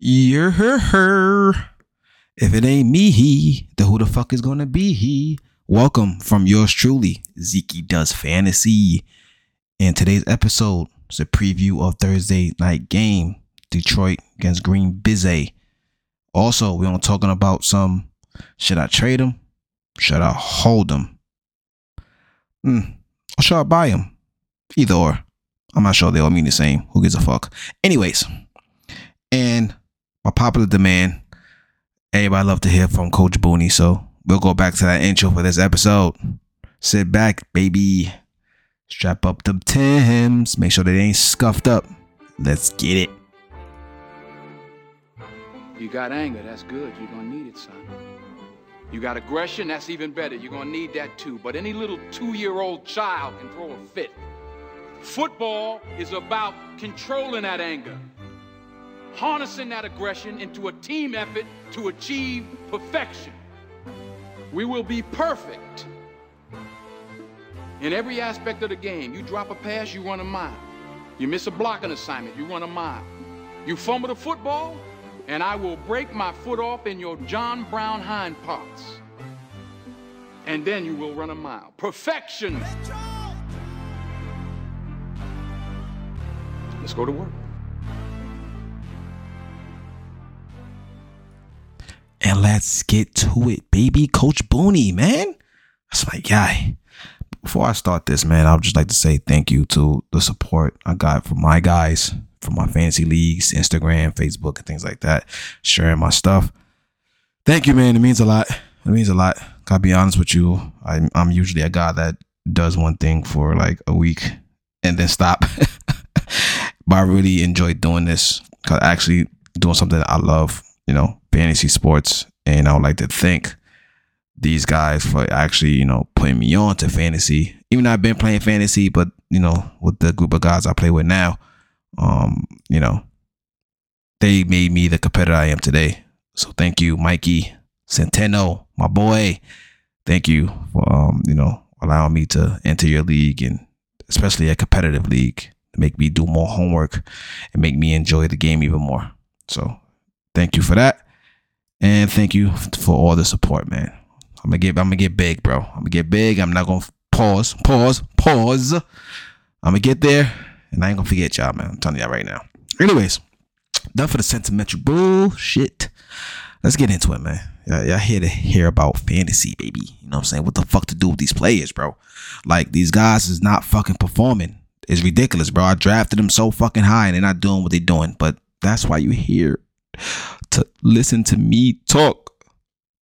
You're her, her. If it ain't me, he, then who the fuck is gonna be he? Welcome from yours truly, Zeke Does Fantasy. In today's episode, it's a preview of Thursday night game, Detroit against Green Bizzy. Also, we're talking about some should I trade him? Should I hold him? Hmm. Or should I buy him? Either or. I'm not sure they all mean the same. Who gives a fuck? Anyways, and my popular demand, everybody love to hear from Coach Booney. So we'll go back to that intro for this episode. Sit back, baby. Strap up them Tims. Make sure they ain't scuffed up. Let's get it. You got anger, that's good. You're gonna need it, son. You got aggression, that's even better. You're gonna need that too. But any little two-year-old child can throw a fit. Football is about controlling that anger, harnessing that aggression into a team effort to achieve perfection. We will be perfect in every aspect of the game. You drop a pass, you run a mile. You miss a blocking assignment, you run a mile. You fumble the football, and I will break my foot off in your John Brown hind parts. And then you will run a mile. Perfection. Let's go to work. And let's get to it, baby. Coach Booney, man. That's my guy. Before I start this, man, I would just like to say thank you to the support I got from my guys, from my fantasy leagues, Instagram, Facebook, and things like that, sharing my stuff. Thank you, man. It means a lot. It means a lot. Gotta be honest with you. I'm, I'm usually a guy that does one thing for like a week and then stop. but I really enjoy doing this because actually doing something that I love, you know, fantasy sports. And I would like to thank these guys for actually, you know, putting me on to fantasy. Even though I've been playing fantasy, but you know, with the group of guys I play with now, um, you know, they made me the competitor I am today. So thank you, Mikey Centeno, my boy. Thank you for um, you know, allowing me to enter your league and especially a competitive league to make me do more homework and make me enjoy the game even more. So thank you for that. And thank you for all the support, man. I'm gonna get I'm gonna get big, bro. I'm gonna get big. I'm not gonna pause, pause, pause. I'm gonna get there, and I ain't gonna forget y'all, man. I'm telling y'all right now. Anyways, done for the sentimental bullshit. Let's get into it, man. Y'all, here to hear about fantasy, baby. You know what I'm saying? What the fuck to do with these players, bro? Like these guys is not fucking performing. It's ridiculous, bro. I drafted them so fucking high, and they're not doing what they're doing. But that's why you're here to listen to me talk.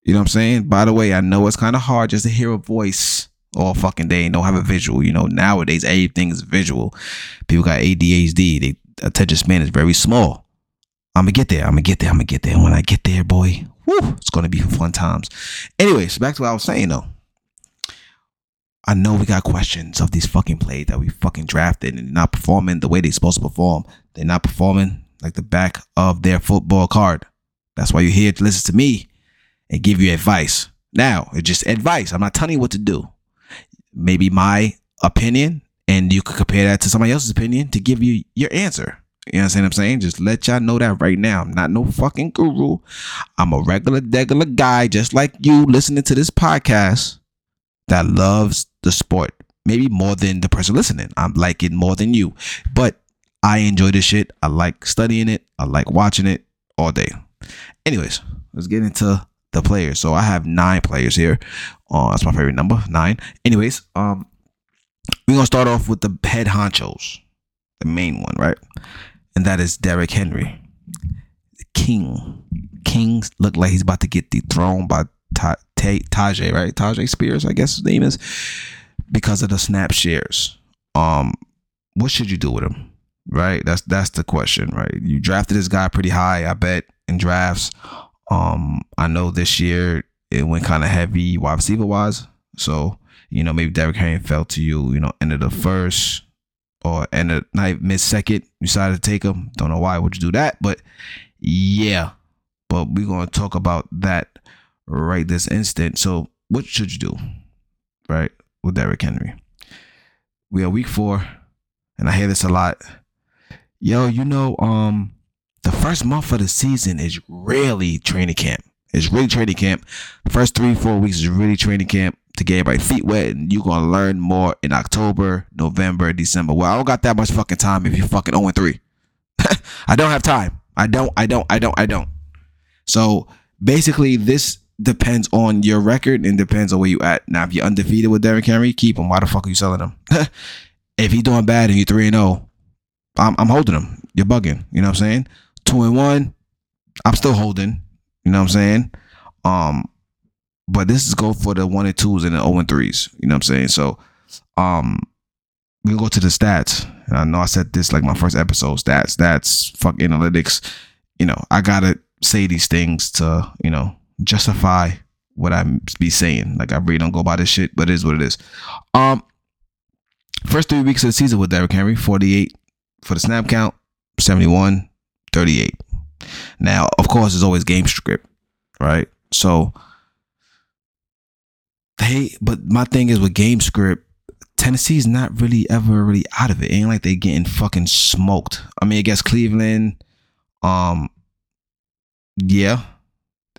You know what I'm saying? By the way, I know it's kind of hard just to hear a voice all fucking day and don't have a visual. You know, nowadays everything is visual. People got ADHD. They attention span is very small. I'm gonna get there. I'm gonna get there. I'm gonna get there. When I get there, boy, whoo, it's gonna be fun times. Anyways, back to what I was saying though. I know we got questions of these fucking plays that we fucking drafted and not performing the way they're supposed to perform. They're not performing like the back of their football card. That's why you're here to listen to me and give you advice. Now, it's just advice. I'm not telling you what to do. Maybe my opinion, and you could compare that to somebody else's opinion to give you your answer. You know what I'm saying? Just let y'all know that right now. I'm not no fucking guru. I'm a regular, regular guy, just like you, listening to this podcast that loves the sport. Maybe more than the person listening. I'm like it more than you. But I enjoy this shit. I like studying it. I like watching it all day. Anyways, let's get into the players. So I have nine players here. Uh, that's my favorite number, nine. Anyways, um, we're gonna start off with the head honchos, the main one, right? And that is Derrick Henry, king. King look like he's about to get dethroned by Ta- Ta- Tyjae, right? Tyjae Spears, I guess his name is, because of the snap shares. Um, what should you do with him? Right? That's that's the question, right? You drafted this guy pretty high, I bet, in drafts. Um, I know this year it went kind of heavy wide receiver wise. So, you know, maybe Derrick Henry fell to you, you know, end of the first or end of night mid second. You decided to take him. Don't know why would you do that, but yeah. But we're gonna talk about that right this instant. So what should you do? Right? With Derrick Henry. We are week four, and I hear this a lot. Yo, you know, um, the first month of the season is really training camp. It's really training camp. First three, four weeks is really training camp to get everybody feet wet, and you're gonna learn more in October, November, December. Well, I don't got that much fucking time if you're fucking 0 3. I don't have time. I don't, I don't, I don't, I don't. So basically, this depends on your record and depends on where you at. Now, if you're undefeated with Derrick Henry, keep him. Why the fuck are you selling him? if he's doing bad and you're 3 and 0, I'm, I'm holding them. You're bugging. You know what I'm saying? 2 and 1, I'm still holding. You know what I'm saying? Um, but this is go for the one and twos and the 0 and threes. You know what I'm saying? So, um, we go to the stats. And I know I said this like my first episode. Stats, stats, fuck analytics. You know, I gotta say these things to you know justify what I be saying. Like I really don't go by this shit, but it is what it is. Um, first three weeks of the season with Derrick Henry, 48 for the snap count, 71, 38. Now, of course, there's always game script, right? So they, but my thing is with game script, Tennessee's not really ever really out of it. it ain't like they getting fucking smoked. I mean, against Cleveland, um, yeah,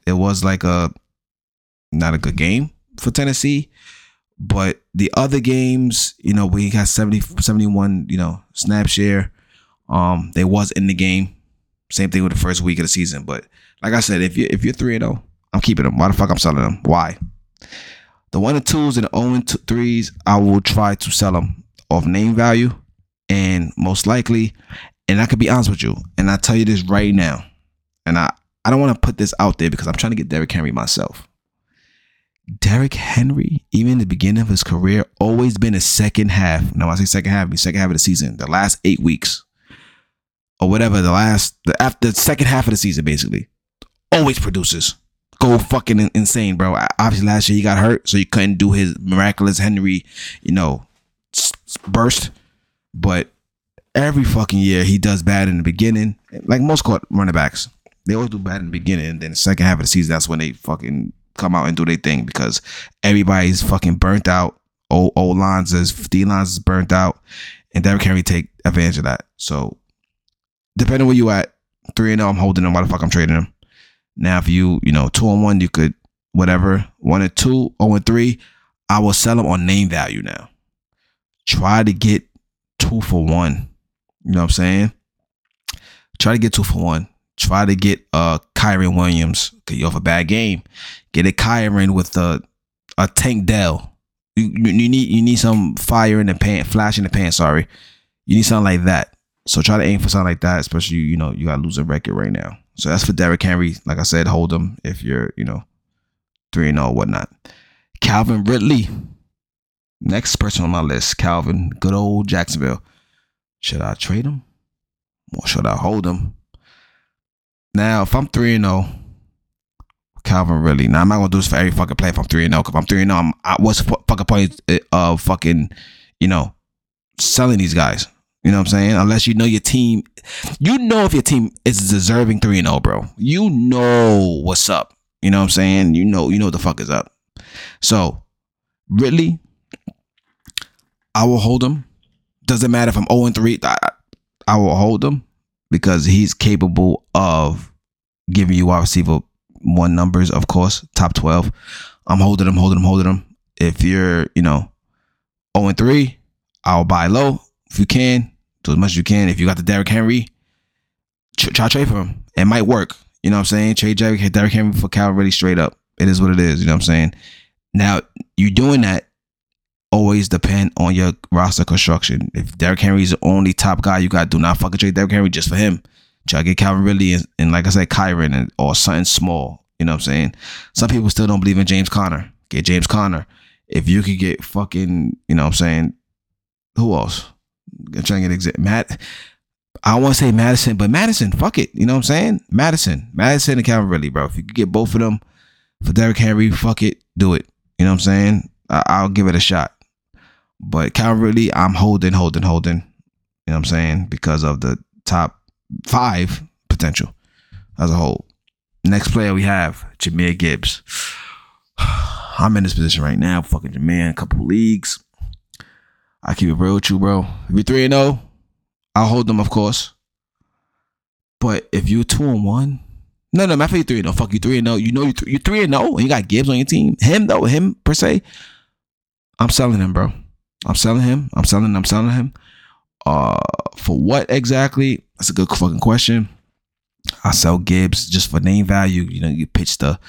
it was like a not a good game for Tennessee. But the other games, you know, we got 70, 71, you know, snap share. Um, they was in the game. Same thing with the first week of the season. But like I said, if you if you're three and zero, oh, I'm keeping them. Why the fuck I'm selling them? Why? The one and twos and the zero and threes, I will try to sell them off name value, and most likely, and I could be honest with you, and I tell you this right now, and I I don't want to put this out there because I'm trying to get Derrick Henry myself. Derrick Henry, even in the beginning of his career, always been a second half. Now I say second half, I mean second half of the season, the last eight weeks, or whatever, the last the after the second half of the season, basically, always produces. Go fucking insane, bro. Obviously, last year he got hurt, so he couldn't do his miraculous Henry, you know, burst. But every fucking year he does bad in the beginning, like most running backs they always do bad in the beginning, and then the second half of the season, that's when they fucking come out and do their thing because everybody's fucking burnt out. Old old lines is D lines is burnt out, and Derrick Henry take advantage of that. So depending where you at, three and zero, I'm holding them. Why the fuck I'm trading them? Now if you you know two and one, you could whatever one and two, zero oh and three, I will sell them on name value now. Try to get two for one. You know what I'm saying? Try to get two for one. Try to get uh Kyren Williams. Okay, you have a bad game. Get a Kyren with a a Tank Dell. You, you need you need some fire in the pan, flash in the pan. Sorry, you need something like that. So try to aim for something like that, especially you know you got to lose a record right now. So that's for Derrick Henry. Like I said, hold him if you're you know three and all whatnot. Calvin Ridley, next person on my list. Calvin, good old Jacksonville. Should I trade him or should I hold him? Now, if I'm 3 and 0, Calvin Ridley. Now, I'm not going to do this for every fucking play if I'm 3 and 0. Because I'm 3 and 0, I'm, what's the fucking point uh, of fucking, you know, selling these guys? You know what I'm saying? Unless you know your team, you know if your team is deserving 3 and 0, bro. You know what's up. You know what I'm saying? You know, you know what the fuck is up. So, Ridley, I will hold him. Doesn't matter if I'm 0 and 3, I, I will hold him because he's capable of giving you wide receiver one numbers, of course, top 12. I'm holding him, holding him, holding him. If you're, you know, 0 and 3, I'll buy low if you can, do as much as you can. If you got the Derrick Henry, try trade for him. It might work. You know what I'm saying? Trade Derrick, Derrick Henry for Cal Ridley straight up. It is what it is. You know what I'm saying? Now, you doing that always depend on your roster construction. If Derrick Henry's the only top guy you got, do not fucking trade Derrick Henry just for him. Try to get Calvin Ridley and, and like I said, Kyren and, or something small. You know what I'm saying? Some people still don't believe in James Conner. Get James Conner. If you could get fucking, you know what I'm saying? Who else? I'm trying to get exit Matt. I want to say Mattison, but Mattison, fuck it. You know what I'm saying? Mattison. Mattison and Calvin Ridley, bro. If you could get both of them for Derrick Henry, fuck it. Do it. You know what I'm saying? I- I'll give it a shot. But Calvin Ridley, I'm holding, holding, holding. You know what I'm saying? Because of the top five potential as a whole. Next player we have, Jahmyr Gibbs. I'm in this position right now, fucking Jahmyr, a couple leagues. I keep it real with you, bro. If you're 3 0, I'll hold them, of course. But if you're two and one, no, no, matter fact, three and no, fuck you three and no. You know you th- you're three and no, and you got Gibbs on your team. Him though, him per se, I'm selling him, bro. I'm selling him. I'm selling. I'm selling him. Uh, for what exactly? That's a good fucking question. I sell Gibbs just for name value. You know, you pitch the,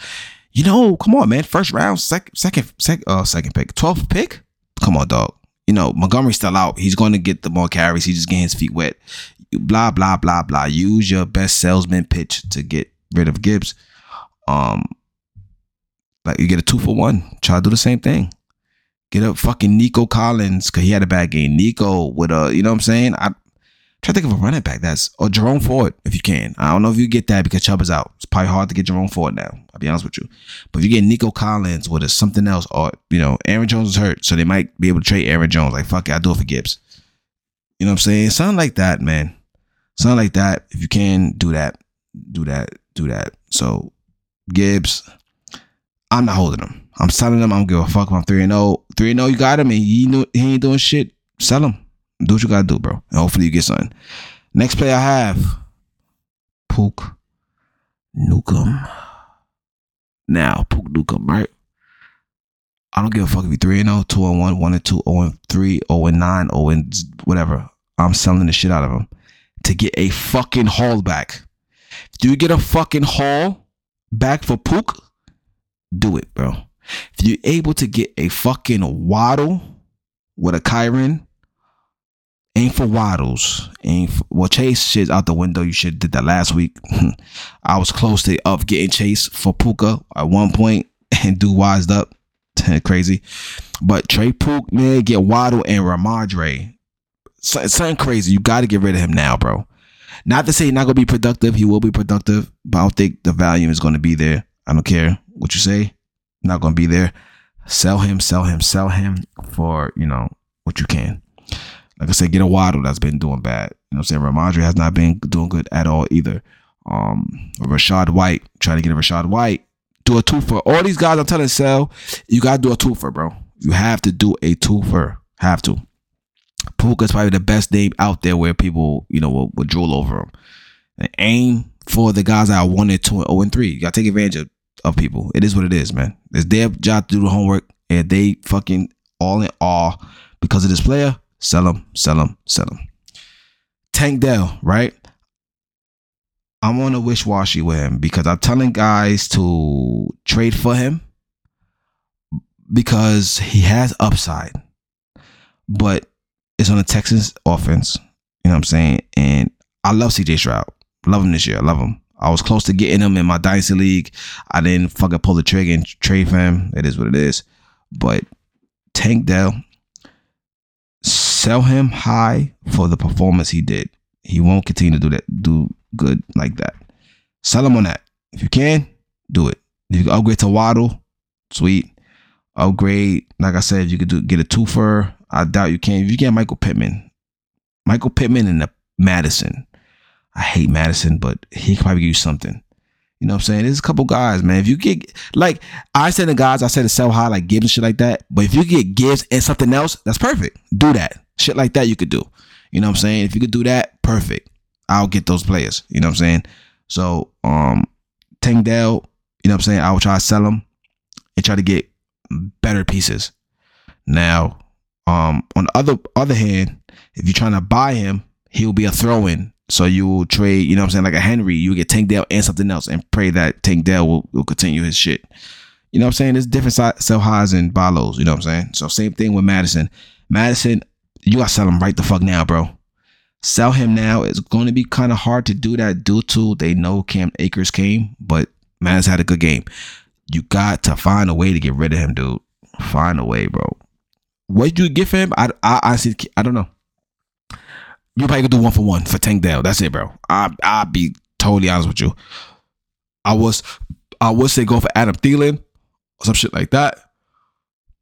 you know, come on, man. First round, second, second, second, uh, second pick, twelfth pick. Come on, dog. You know, Montgomery's still out. He's going to get the more carries. He's just getting his feet wet. Blah blah blah blah. Use your best salesman pitch to get rid of Gibbs. Um, like you get a two for one. Try to do the same thing. Get up fucking Nico Collins because he had a bad game. Nico with a, you know what I'm saying? I try to think of a running back that's or Jerome Ford if you can. I don't know if you get that because Chubb is out. It's probably hard to get Jerome Ford now. I'll be honest with you. But if you get Nico Collins with a something else, or you know, Aaron Jones is hurt, so they might be able to trade Aaron Jones. Like fuck it, I do it for Gibbs. You know what I'm saying? Something like that, man. Something like that. If you can do that, do that, do that. So Gibbs, I'm not holding him. I'm selling them. I don't give a fuck I'm 3 and 0. 3 and 0, you got him and he, knew, he ain't doing shit. Sell him. Do what you gotta do, bro. And hopefully you get something. Next play I have Puka Nacua. Now, Puka Nacua, right? I don't give a fuck if you 3 and 0, 2 and 1, 1 and 2, 0 and 3, 0 and 9, 0 and whatever. I'm selling the shit out of him to get a fucking haul back. Do you get a fucking haul back for Pook? Do it, bro. If you're able to get a fucking Waddle with a Kyren, ain't for waddles. Ain't for, well, Chase shit out the window. You should did that last week. I was close to of getting Chase for Puka at one point and do wised up. crazy. But Trey Pook, man, get Waddle and Rhamondre. So, something crazy. You got to get rid of him now, bro. Not to say he's not gonna be productive. He will be productive, but I don't think the volume is gonna be there. I don't care what you say. Not gonna be there. Sell him, sell him, sell him for you know what you can. Like I said, get a Waddle that's been doing bad. You know what I'm saying? Rhamondre has not been doing good at all either. Um, Rachaad White, try to get a Rachaad White. Do a two for all these guys. I'm telling you, sell. You gotta do a two for, bro. You have to do a two for. Have to. Puka is probably the best name out there where people, you know, will, will drool over him. And aim for the guys that are one and two and 0 and 3. You gotta take advantage of, of people. It is what it is, man. It's their job to do the homework and they fucking all in awe because of this player. Sell him, sell him, sell him. Tank Dell, right? I'm on a wish washy with him because I'm telling guys to trade for him because he has upside. But it's on the Texans offense. You know what I'm saying? And I love CJ Stroud. Love him this year. I love him. I was close to getting him in my dynasty league. I didn't fucking pull the trigger and trade for him. It is what it is. But Tank Dell, sell him high for the performance he did. He won't continue to do that, do good like that. Sell him on that. If you can, do it. If you can upgrade to Waddle, sweet. Upgrade, like I said, you could do get a twofer. I doubt you can. If you get Michael Pittman, Michael Pittman and the Mattison. I hate Mattison, but he could probably give you something. You know what I'm saying? There's a couple guys, man. If you get like I said the guys, I said to sell high like Gibbs and shit like that. But if you get Gibbs and something else, that's perfect. Do that. Shit like that you could do. You know what I'm saying? If you could do that, perfect. I'll get those players. You know what I'm saying? So um Tank you know what I'm saying? I will try to sell them and try to get better pieces. Now, um, on the other other hand, if you're trying to buy him, he'll be a throw in. So you will trade, you know what I'm saying, like a Henry, you get Tank Dell and something else and pray that Tank Dell will, will continue his shit. You know what I'm saying? There's different sell highs and buy lows, you know what I'm saying? So same thing with Mattison. Mattison, you gotta sell him right the fuck now, bro. Sell him now. It's to be kind of hard to do that due to they know Cam Akers came, but Mattison had a good game. You got to find a way to get rid of him, dude. Find a way, bro. What you give him? I I I don't know. You probably could do one for one for Tank Dell. That's it, bro. I I'll be totally honest with you. I was I would say go for Adam Thielen or some shit like that.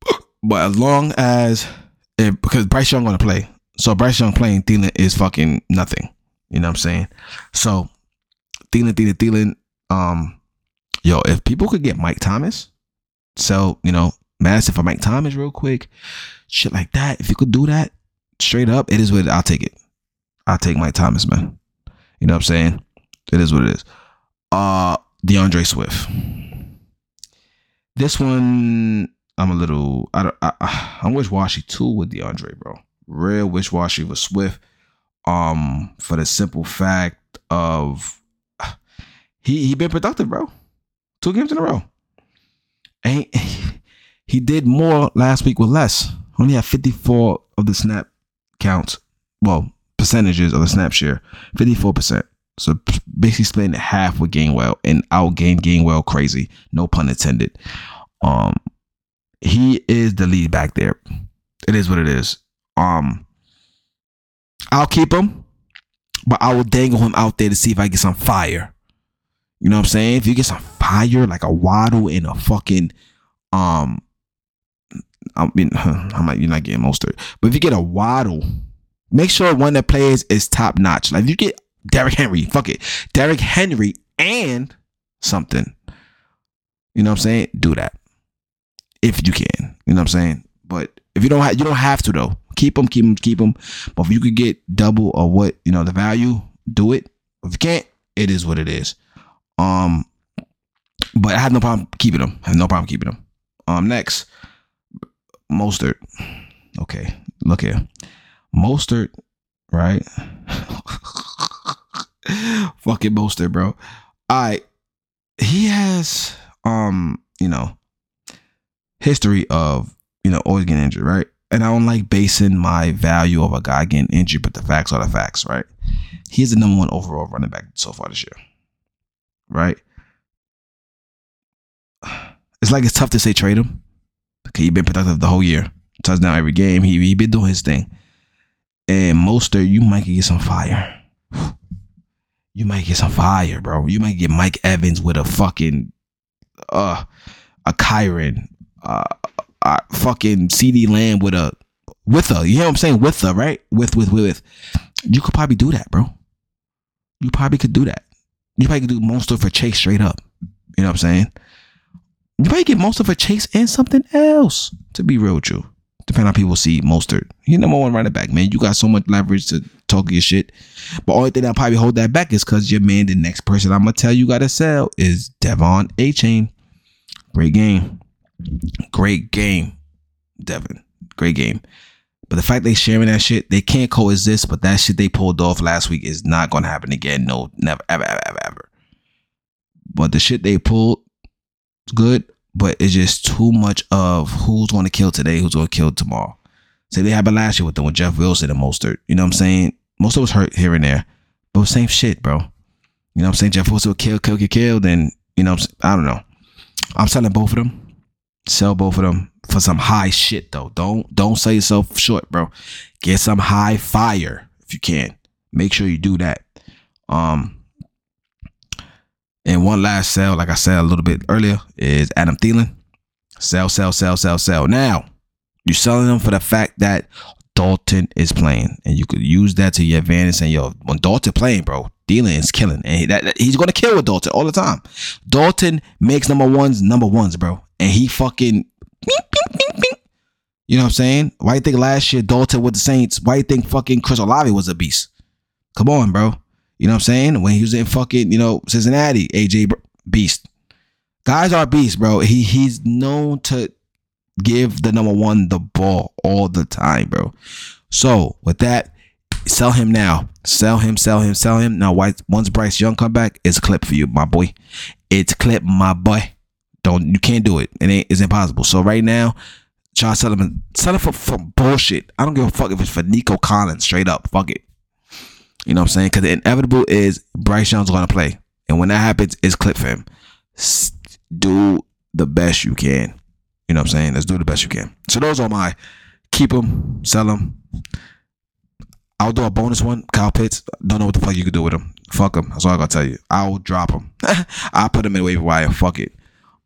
But as long as if, because Bryce Young gonna play, so Bryce Young playing Thielen is fucking nothing. You know what I'm saying? So Thielen, Thielen, Thielen. Um, yo, if people could get Mike Thomas, so you know Mattison for Mike Thomas real quick, shit like that. If you could do that straight up, it is what I'll take it. I'll take Mike Thomas, man. You know what I'm saying? It is what it is. Uh, DeAndre Swift. This one, I'm a little. I don't. I, I'm wish washy too with DeAndre, bro. Real wish washy with Swift. Um, for the simple fact of he he been productive, bro. Two games in a row. He, he did more last week with less. Only had 54 of the snap counts. Well, percentages of the snap share. 54%. So basically splitting it half with Gainwell and outgained Gainwell crazy. No pun intended. Um he is the lead back there. It is what it is. Um I'll keep him, but I will dangle him out there to see if I get some fire. You know what I'm saying? If you get some fire, like a Waddle and a fucking um I mean I might you're not getting Mostert. But if you get a Waddle, make sure one that plays is top notch. Like you get Derrick Henry, fuck it. Derrick Henry and something. You know what I'm saying? Do that. If you can. You know what I'm saying? But if you don't have you don't have to though. Keep them, keep them, keep them. But if you could get double or what, you know, the value, do it. If you can't, it is what it is. Um, but I have no problem keeping them. I have no problem keeping them. Um, next, Mostert. Okay, look here, Mostert, right? Fucking Mostert, bro. I he has um, you know, history of you know always getting injured, right? And I don't like basing my value of a guy getting injured, but the facts are the facts, right? He's the number one overall running back so far this year right? It's like it's tough to say trade him. Okay, he's been productive the whole year. Touchdown every game. He he been doing his thing. And Mostert, you might get some fire. You might get some fire, bro. You might get Mike Evans with a fucking uh a Kyren, uh, uh fucking CeeDee Lamb with a with a, you know what I'm saying? With a, right? With with with. You could probably do that, bro. You probably could do that. You probably could do most of a chase straight up. You know what I'm saying? You probably get most of a chase and something else. To be real with you, depending on people see Mostert. He number one running back, man. You got so much leverage to talk your shit. But only thing that probably hold that back is because your man, the next person I'm gonna tell you gotta sell is De'Von Achane. Great game, great game, Devon. Great game. But the fact they sharing that shit, they can't coexist. But that shit they pulled off last week is not gonna happen again. No, never, ever, ever, ever, ever. But the shit they pulled, good. But it's just too much of who's gonna kill today, who's gonna kill tomorrow. Say they happened last year with them with Jeff Wilson and Mostert. You know what I'm saying? Mostert was hurt here and there, but same shit, bro. You know what I'm saying? Jeff Wilson will kill, kill, kill, kill. Then you know, I don't know. I'm selling both of them. Sell both of them for some high shit though. Don't don't sell yourself short, bro. Get some high fire if you can. Make sure you do that. Um and one last sell, like I said a little bit earlier, is Adam Thielen. Sell, sell, sell, sell, sell. Now, you're selling them for the fact that Dalton is playing, and you could use that to your advantage. And yo, when Dalton playing, bro, Thielen is killing, and he, that, that, he's gonna kill with Dalton all the time. Dalton makes number ones number ones, bro, and he fucking you know what I'm saying? Why you think last year Dalton with the Saints? Why you think fucking Chris Olave was a beast? Come on, bro. You know what I'm saying? When he was in fucking, you know, Cincinnati, AJ beast. Guys are beasts, bro. He he's known to give the number one the ball all the time, bro. So with that, sell him now. Sell him, sell him, sell him. Now, once Bryce Young come back, it's clip for you, my boy. It's clip, my boy. Don't you can't do it. It ain't it's impossible. So right now, Josh Sullivan, sell it for, for bullshit. I don't give a fuck if it's for Nico Collins, straight up. Fuck it. You know what I'm saying? Because the inevitable is Bryce Young's gonna play. And when that happens, it's clip for him. Do the best you can. You know what I'm saying? Let's do the best you can. So those are my keep them, sell them. I'll do a bonus one. Kyle Pitts. Don't know what the fuck you could do with him. Fuck him. That's all I gotta tell you. I'll drop him. I'll put him in waiver wire. Fuck it.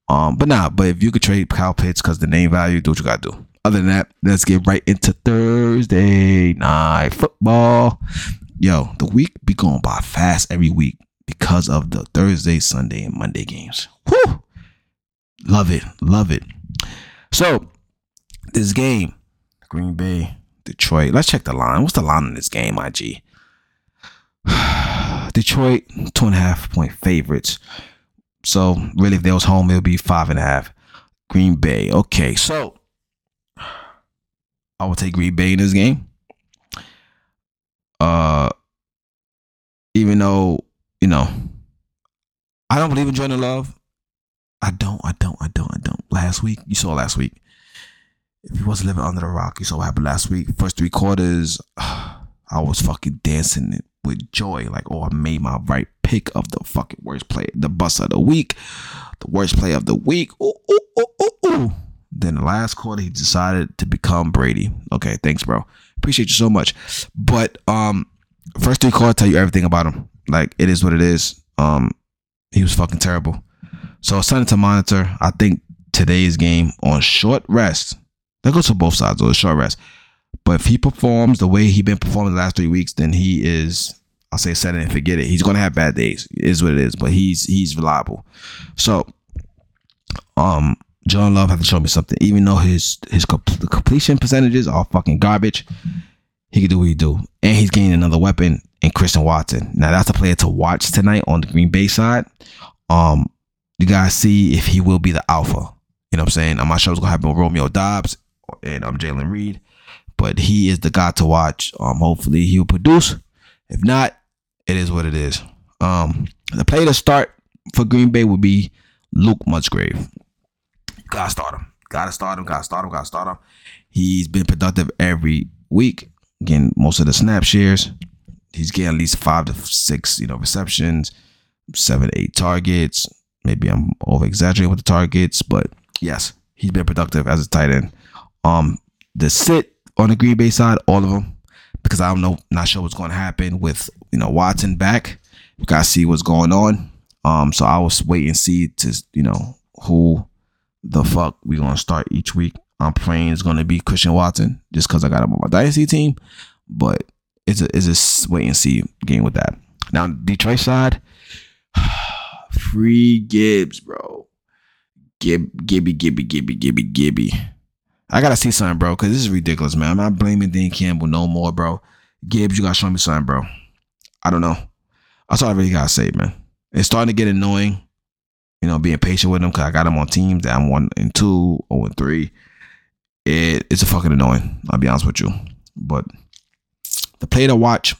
Um, but nah, but if you could trade Kyle Pitts because the name value, do what you gotta do. Other than that, let's get right into Thursday night football. Yo, the week be going by fast every week because of the Thursday, Sunday, and Monday games. Whew! Love it, love it. So this game, Green Bay, Detroit. Let's check the line. What's the line in this game, IG? Detroit, two and a half point favorites. So really, if they was home, it would be five and a half. Green Bay. Okay, so I will take Green Bay in this game. Uh, even though you know, I don't believe in Jordan Love. I don't. I don't. I don't. I don't. Last week, you saw last week. If you wasn't living under the rock, you saw what happened last week. First three quarters, I was fucking dancing with joy. Like, oh, I made my right pick of the fucking worst play, the bust of the week, the worst play of the week. Ooh, ooh, ooh, ooh, ooh. Then the last quarter, he decided to become Brady. Okay, thanks, bro. Appreciate you so much. But um, first three quarters tell you everything about him. Like, it is what it is. Um, he was fucking terrible. So something to monitor. I think today's game on short rest. That goes for both sides, or a short rest. But if he performs the way he been performing the last three weeks, then he is I'll say set it and forget it. He's gonna have bad days. Is what it is, but he's he's reliable. So um Jordan Love has to show me something. Even though his his the completion percentages are fucking garbage, he can do what he do. And he's gaining another weapon in Christian Watson. Now that's a player to watch tonight on the Green Bay side. Um, you guys see if he will be the alpha. You know what I'm saying? I'm not sure what's gonna happen with Romeo Doubs and I'm um, Jayden Reed but he is the guy to watch. Um, hopefully he'll produce. If not, it is what it is. Um, the player to start for Green Bay would be Luke Musgrave. Gotta start him. Gotta start him. Gotta start him. Gotta start him. He's been productive every week, getting most of the snap shares. He's getting at least five to six, you know, receptions, seven, eight targets. Maybe I'm over exaggerating with the targets, but yes, he's been productive as a tight end. Um, the sit on the Green Bay side, all of them, because I don't know, not sure what's going to happen with you know Watson back. We gotta see what's going on. Um, so I was wait and see to you know who the fuck we gonna start each week. I'm praying it's gonna be Christian Watson just because I got him on my dynasty team, but it's a it's a wait and see game with that. Now Detroit side, free Gibbs, bro. Gib, Gibby, Gibby, Gibby, Gibby, Gibby. I gotta see something, bro, because this is ridiculous, man. I'm not blaming Dan Campbell no more, bro. Gibbs, you gotta show me something, bro. I don't know. That's all I really gotta say, man. It's starting to get annoying, you know, being patient with them because I got them on teams that I'm one and two, oh and three. It, it's a fucking annoying. I'll be honest with you. But the play to watch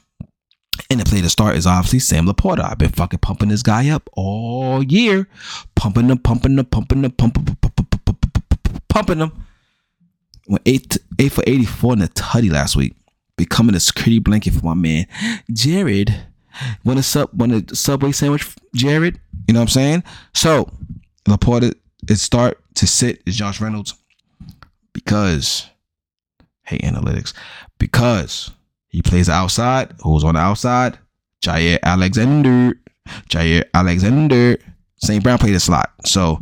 and the play to start is obviously Sam LaPorta. I've been fucking pumping this guy up all year, pumping him, pumping him, pumping him, pumping, pumping, pumping him went eight eight for eighty four in the tutty last week, becoming a security blanket for my man Jared. Want a sub? Want a subway sandwich, Jared? You know what I'm saying? So LaPorta it start to sit is Josh Reynolds because hey analytics because he plays outside. Who's on the outside? Jaire Alexander. Jaire Alexander. St. Brown played a slot. So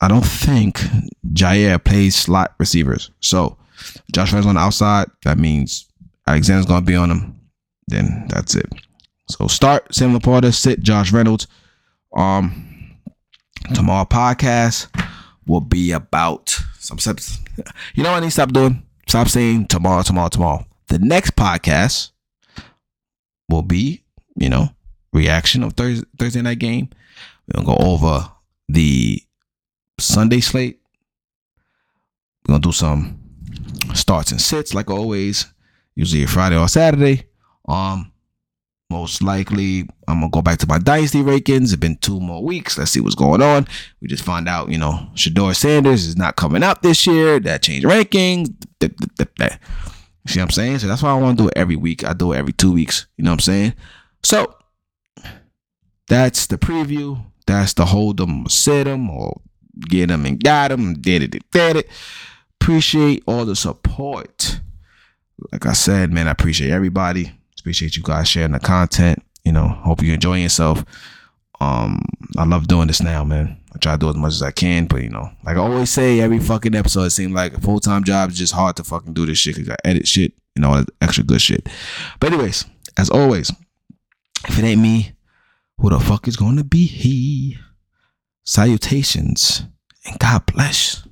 I don't think Jaire plays slot receivers. So Josh Reynolds on the outside. That means Alexander's gonna be on him. Then that's it. So start Sam LaPorta, sit Josh Reynolds. Um, tomorrow podcast will be about some steps. You know what I need to stop doing? Stop saying tomorrow, tomorrow, tomorrow. The next podcast will be, you know, reaction of Thursday, Thursday night game. We're gonna go over the Sunday slate. We're gonna do some starts and sits like always. Usually Friday or Saturday. Um, most likely I'm gonna go back to my dynasty rankings. It's been two more weeks. Let's see what's going on. We just find out, you know, Shedeur Sanders is not coming out this year. That changed rankings. See what I'm saying? So that's why I want to do it every week. I do it every two weeks. You know what I'm saying? So that's the preview. That's the hold them, sit them, or get them and got them, did it, did it. Appreciate all the support. Like I said, man, I appreciate everybody. Appreciate you guys sharing the content. You know, hope you're enjoying yourself. Um, I love doing this now, man. I try to do as much as I can, but you know, like I always say, every fucking episode, it seems like a full time job is just hard to fucking do this shit because I edit shit, and all that extra good shit. But anyways, as always, if it ain't me, who the fuck is gonna be he? Salutations and God bless.